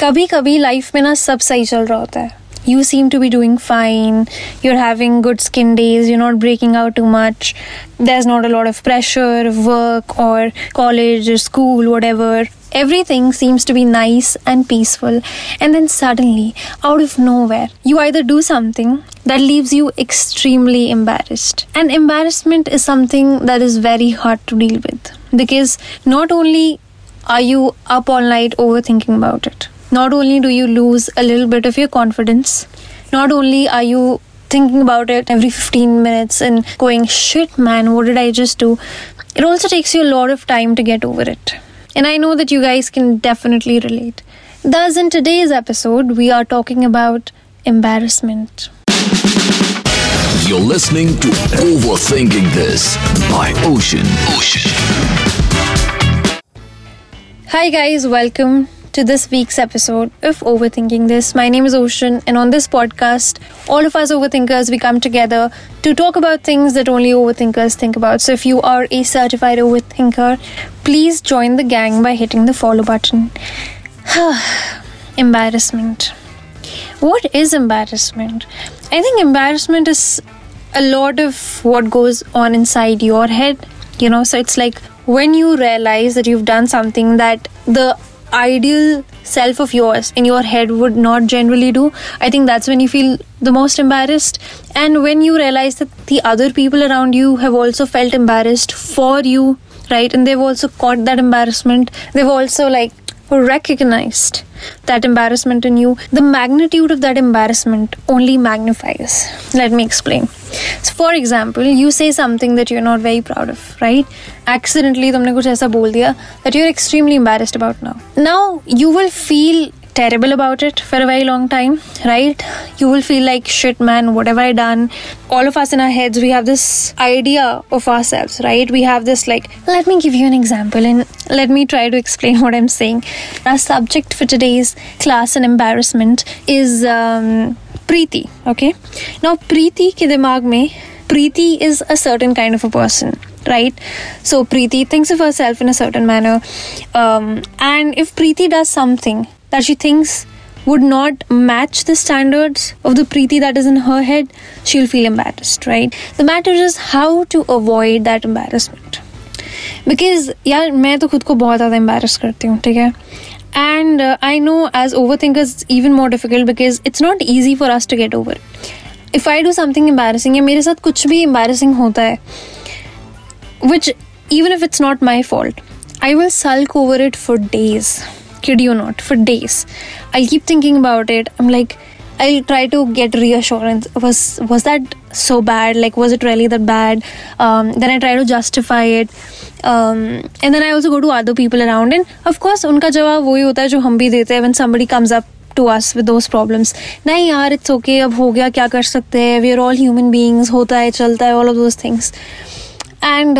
कभी कभी लाइफ में ना सब सही चल रहा होता है you seem to be doing fine you're having good skin days you're not breaking out too much there's not a lot of pressure of work or college or school whatever everything seems to be nice and peaceful and then suddenly out of nowhere you either do something that leaves you extremely embarrassed and embarrassment is something that is very hard to deal with because not only are you up all night overthinking about it not only do you lose a little bit of your confidence, not only are you thinking about it every 15 minutes and going, shit, man, what did I just do? It also takes you a lot of time to get over it. And I know that you guys can definitely relate. Thus, in today's episode, we are talking about embarrassment. You're listening to Overthinking This by Oshin. Oshin. Hi, guys, welcome to this week's episode of Overthinking This. My name is Oshin, and on this podcast, all of us overthinkers we come together to talk about things that only overthinkers think about. So, if you are a certified overthinker, please join the gang by hitting the follow button. embarrassment. What is embarrassment? I think embarrassment is a lot of what goes on inside your head, you know. So, it's like when you realize that you've done something that the ideal self of yours in your head would not generally do. I think that's when you feel the most embarrassed. And when you realize that the other people around you have also felt embarrassed for you right? And they've also caught that embarrassment. They've also like recognized that embarrassment in you, the magnitude of that embarrassment only magnifies. Let me explain. So, for example, you say something that you're not very proud of, right? Accidentally, तुमने कुछ ऐसा बोल दिया that you're extremely embarrassed about now. Now, you will feel terrible about it for a very long time, right? You will feel like shit, man, what have I done? All of us in our heads, we have this idea of ourselves, right? We have this, like, let me give you an example and let me try to explain what I'm saying. Our subject for today's class and embarrassment is um, Preeti, okay? Now, Preeti ke dimag mein, Preeti is a certain kind of a person right? So Preeti thinks of herself in a certain manner, um, and if Preeti does something that she thinks would not match the standards of the Preeti that is in her head, she'll feel embarrassed, right? The matter is how to avoid that embarrassment. Because यार मैं तो खुद को बहुत ज़्यादा embarrass करती हूँ ठीक है and uh, I know as overthinkers it's even more difficult because it's not easy for us to get over. If I do something embarrassing या मेरे साथ कुछ भी embarrassing होता है which even if it's not my fault, I will sulk over it for days kid you not for days i'll keep thinking about it i'm like i'll try to get reassurance was was that so bad like was it really that bad um, then i try to justify it um, and then i also go to other people around and of course unka jawab wohi hota hai jo hum bhi dete hain when somebody comes up to us with those problems नहीं यार it's okay अब हो गया क्या कर सकते हैं we are all human beings होता है चलता है all of those things and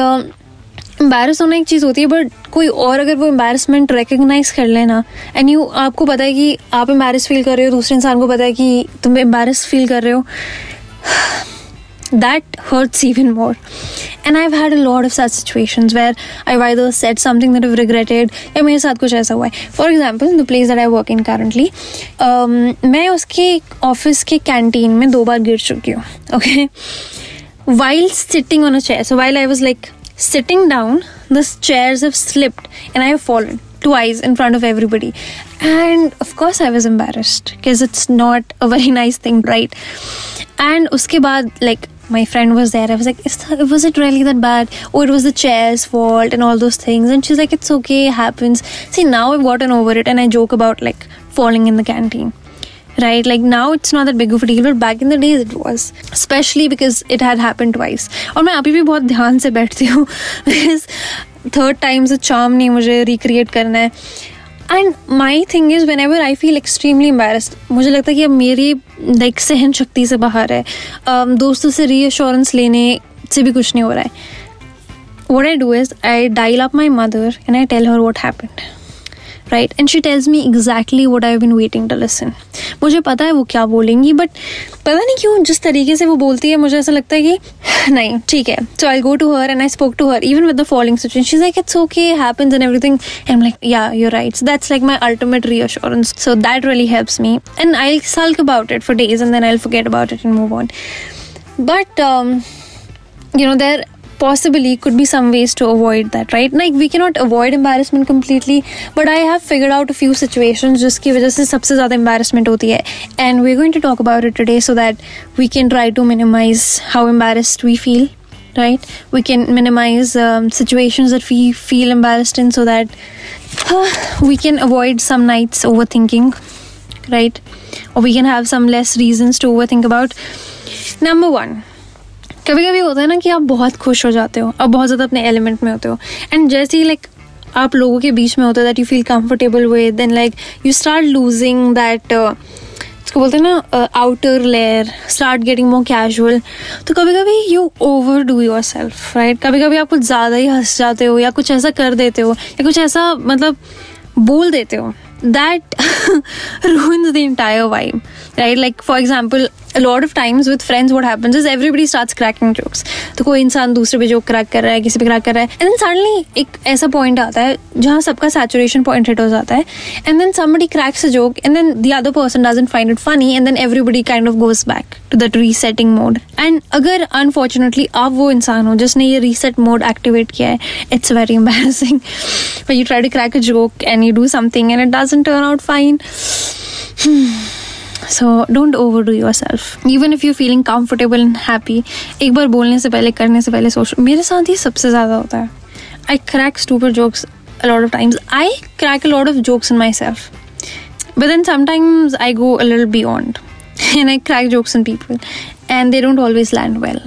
embarrass होना एक चीज़ होती है बट कोई और अगर वो एम्बेरसमेंट रिकग्नाइज कर लेना एंड यू आपको पता है कि आप एम्बेरस फील कर रहे हो, दूसरे इंसान को पता है कि तुम एम्बेरस फील कर रहे हो, that hurts even more. And I've had a lot of such situations where I've either said something that I've regretted, या मेरे साथ कुछ ऐसा हुआ है for example the place that I work in currently मैं उसके ऑफ़िस के कैंटीन में दो बार गिर चुकी हूँ okay while sitting on a chair so while I was like Sitting down, the chairs have slipped and I have fallen twice in front of everybody. And of course, I was embarrassed because it's not a very nice thing, right? And uske baad, like, my friend was there. I was like, that, was it really that bad? Oh, it was the chair's fault and all those things. And she's like, it's okay, it happens. See, now I've gotten over it and I joke about like falling in the canteen right? Like now it's not that big of a deal but back in the days it was. Especially because it had happened twice. और मैं अभी भी बहुत ध्यान से बैठती हूँ। Third time से charm नहीं मुझे recreate करना है। And my thing is whenever I feel extremely embarrassed मुझे लगता है कि अब मेरी लाइक सहन शक्ति से बाहर है। Um, दोस्तों से रीअश्योरेंस लेने से भी कुछ नहीं हो रहा है। What I do is I dial up my mother and I tell her what happened right and she tells me exactly what I been waiting to listen मुझे पता है वो क्या बोलेंगी बट पता नहीं क्यों जिस तरीके से वो बोलती है मुझे ऐसा लगता है कि नहीं ठीक है so I go to her and I spoke to her even with the following situation she like it's okay happens and everything M like या you're right that's like my ultimate reassurance so that really helps me and I sulk about it for days and then I forget about it and move on but um, you know there possibly could be some ways to avoid that right like we cannot avoid embarrassment completely but i have figured out a few situations जिसकी वजह से सबसे ज़्यादा embarrassment होती है and we're going to talk about it today so that we can try to minimize how embarrassed we feel right we can minimize um, situations that we feel embarrassed in so that uh, we can avoid some nights overthinking right or we can have some less reasons to overthink about number one कभी कभी होता है ना कि आप बहुत खुश हो जाते हो और बहुत ज़्यादा अपने एलिमेंट में होते हो। एंड जैसे ही लाइक आप लोगों के बीच में होता है that you feel comfortable with then like you start losing that इसको बोलते हैं ना outer layer start getting more casual तो कभी कभी you overdo yourself right कभी कभी आप कुछ ज़्यादा ही हंस जाते हो या कुछ ऐसा कर देते हो या कुछ ऐसा मतलब बोल देते हो that ruins the entire vibe. Right like for example lot of times with friends what happens is everybody start cracking jokes तो कोई इंसान दूसरे पे जोक क्रैक कर रहा है, किसी पे क्रैक कर रहा है एंड देन सडनली एक ऐसा पॉइंट आता है जहाँ सबका सैचुरेशन पॉइंट हिट हो जाता है and then somebody cracks a joke and then the other person doesn't find it funny and then everybody kind of goes back to that resetting mode and अगर unfortunately आप वो इंसान हो जिसने ये रीसेट मोड एक्टिवेट किया है it's very embarrassing you try to crack a joke and you do something and it doesn't turn out fine so don't overdo yourself even if you feeling comfortable and happy एक बार बोलने से पहले, करने से पहले सोचो मेरे साथ ये सबसे ज़्यादा होता है। I crack stupid jokes a of times I crack a of jokes in myself but then sometimes I go a little beyond and I crack jokes in people and they don't always land well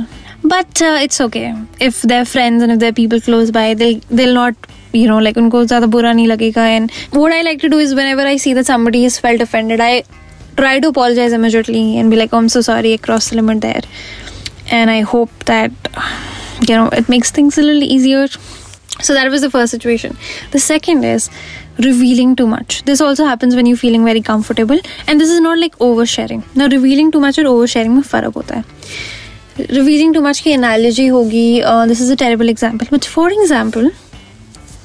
but it's okay if they're friends and if they're people close by दिल not you know like उनको ज़्यादा बुरा नहीं लगेगा. And what I like to do is one ever I see that somebody is felt offended I try to apologize immediately and be like, oh, I'm so sorry, I crossed the limit there. And I hope that, you know, it makes things a little easier. So that was the first situation. The second is revealing too much. This also happens when you're feeling very comfortable. And this is not like oversharing. Now, revealing too much or oversharing mein farak. Revealing too much ki analogy hogi, uh, this is a terrible example. But for example,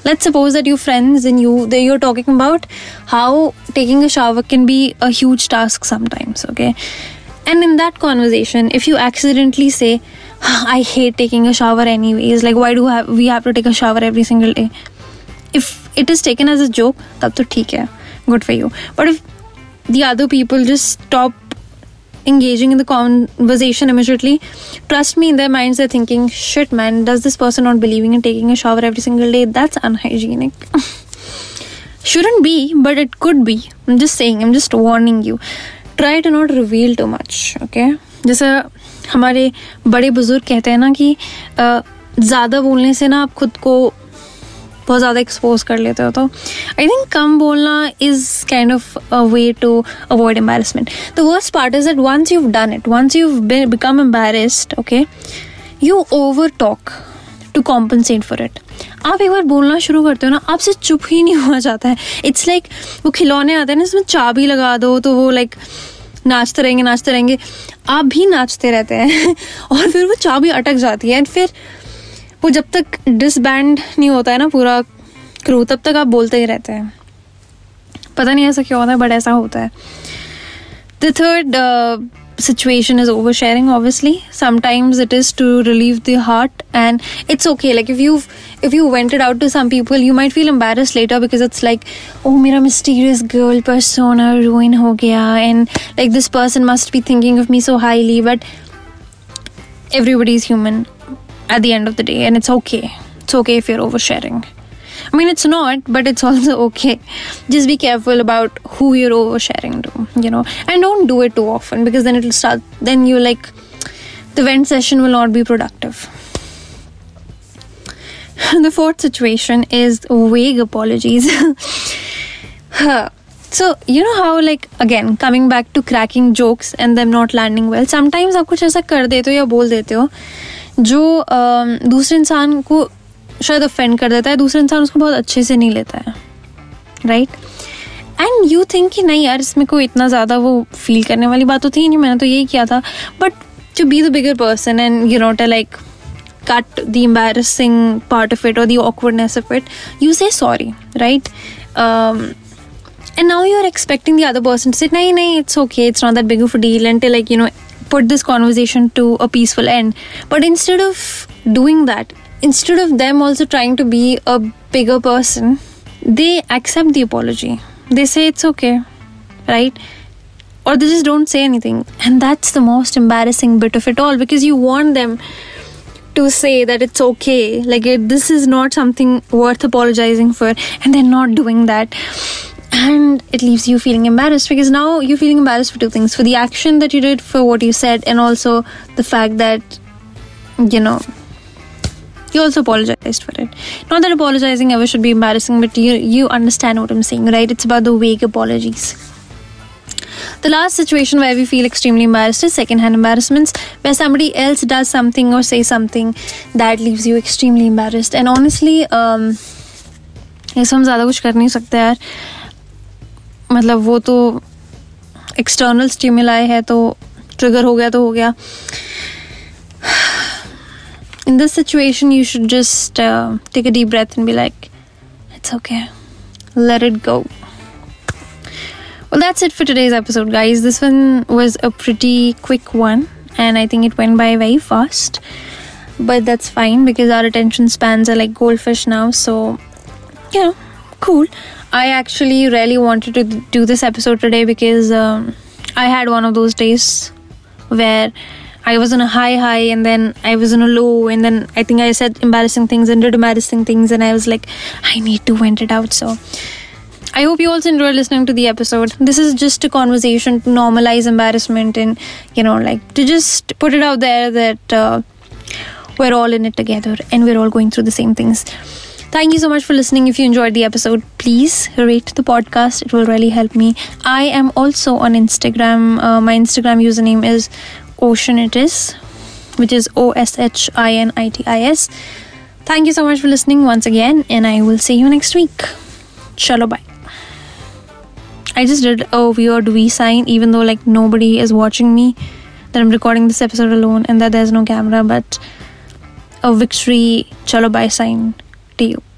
let's suppose that you're friends and you that you're talking about how taking a shower can be a huge task sometimes okay? And in that conversation if you accidentally say i hate taking a shower anyways like why do we have to take a shower every single day? If it is taken as a joke theek hai good for you. But if the other people just stop engaging in the conversation immediately trust me in their minds they're thinking shit man does this person not believing in taking a shower every single day that's unhygienic shouldn't be but it could be i'm just saying i'm just warning you try to not reveal too much okay जैसा हमारे बड़े बुज़ुर्ग कहते हैं ना कि ज़्यादा बोलने से ना आप खुद को बहुत ज़्यादा एक्सपोज कर लेते हो तो आई थिंक कम बोलना is kind of a way to avoid embarrassment the worst part is that once you done it once you become embarrassed okay you over talk to compensate for it आप एक बार बोलना शुरू करते हो ना आपसे चुप ही नहीं हुआ जाता है। इट्स लाइक like, वो खिलौने आते हैं ना इसमें चाबी लगा दो तो वो लाइक like, नाचते रहेंगे नाचते रहेंगे। आप भी नाचते रहते हैं और फिर वो चाबी अटक जाती है एंड फिर वो जब तक डिसबैंड नहीं होता है ना पूरा क्रू तब तक आप बोलते ही रहते हैं। पता नहीं ऐसा क्यों होता है बट ऐसा होता है। The third situation is oversharing obviously sometimes it is to relieve the heart and it's okay like if you if you vented out to some people you might feel embarrass later because it's like oh मेरा mysterious girl persona ruin हो गया and like this person must be thinking of me so highly but everybody is human at the end of the day and it's okay it's okay if you're oversharing I mean, it's not, but it's also okay. Just be careful about who you're oversharing to, you know, and don't do it too often because then it'll start, then you like, the vent session will not be productive. the fourth situation is vague apologies. so, you know how, like, again, coming back to cracking jokes and them not landing well, sometimes आप कुछ ऐसा कर देते हो या बोल देते हो जो दूसरे इंसान को शायद ऑफेंड कर देता है, दूसरा इंसान उसको बहुत अच्छे से नहीं लेता है राइट एंड यू थिंक कि नहीं यार, इसमें कोई इतना ज़्यादा वो फील करने वाली बात तो थी नहीं, मैंने तो यही किया था। But to be the bigger person and you not a like cut the embarrassing part of it और the awkwardness of it you say sorry right and now you are expecting the other person sit नहीं नहीं it's okay it's not that big फू deal and they like you know put this conversation to a peaceful end. But instead of doing that, instead of them also trying to be a bigger person, they accept the apology. They say it's okay, right? Or they just don't say anything. And that's the most embarrassing bit of it all because you want them to say that it's okay like it, this is not something worth apologizing for and they're not doing that and it leaves you feeling embarrassed because now you're feeling embarrassed for two things for the action that you did for what you said and also the fact that you know you also apologized for it not that apologizing ever should be embarrassing but you you understand what i'm saying right it's about the vague apologies the last situation where we feel extremely embarrassed is secondhand embarrassments, where somebody else does something or say something that leaves you extremely embarrassed. And honestly, um, ऐसा हम ज़्यादा कुछ कर नहीं सकते यार मतलब वो तो एक्सटर्नल स्टिमुलाई है तो ट्रिगर हो गया तो हो गया this situation you should just uh, take a deep breath and be like it's okay let it go well, that's it for today's episode, guys. This one was a pretty quick one, and I think it went by very fast. But that's fine because our attention spans are like goldfish now, so you know, cool. I actually really wanted to do this episode today because um, I had one of those days where I was on a high high and then I was on a low and then I think I said embarrassing things and did embarrassing things and I was like I need to vent it out so I hope you also enjoyed listening to the episode. This is just a conversation to normalize embarrassment and, you know, like to just put it out there that uh, we're all in it together and we're all going through the same things. Thank you so much for listening. If you enjoyed the episode, please rate the podcast. It will really help me. I am also on Instagram. Uh, my Instagram username is Oshinitis, which is O S H I N I T I S. Thank you so much for listening once again, and I will see you next week. Chalo, bye. I just did a weird V sign, even though like nobody is watching me, that I'm recording this episode alone and that there's no camera, but a victory chalo bye sign to you.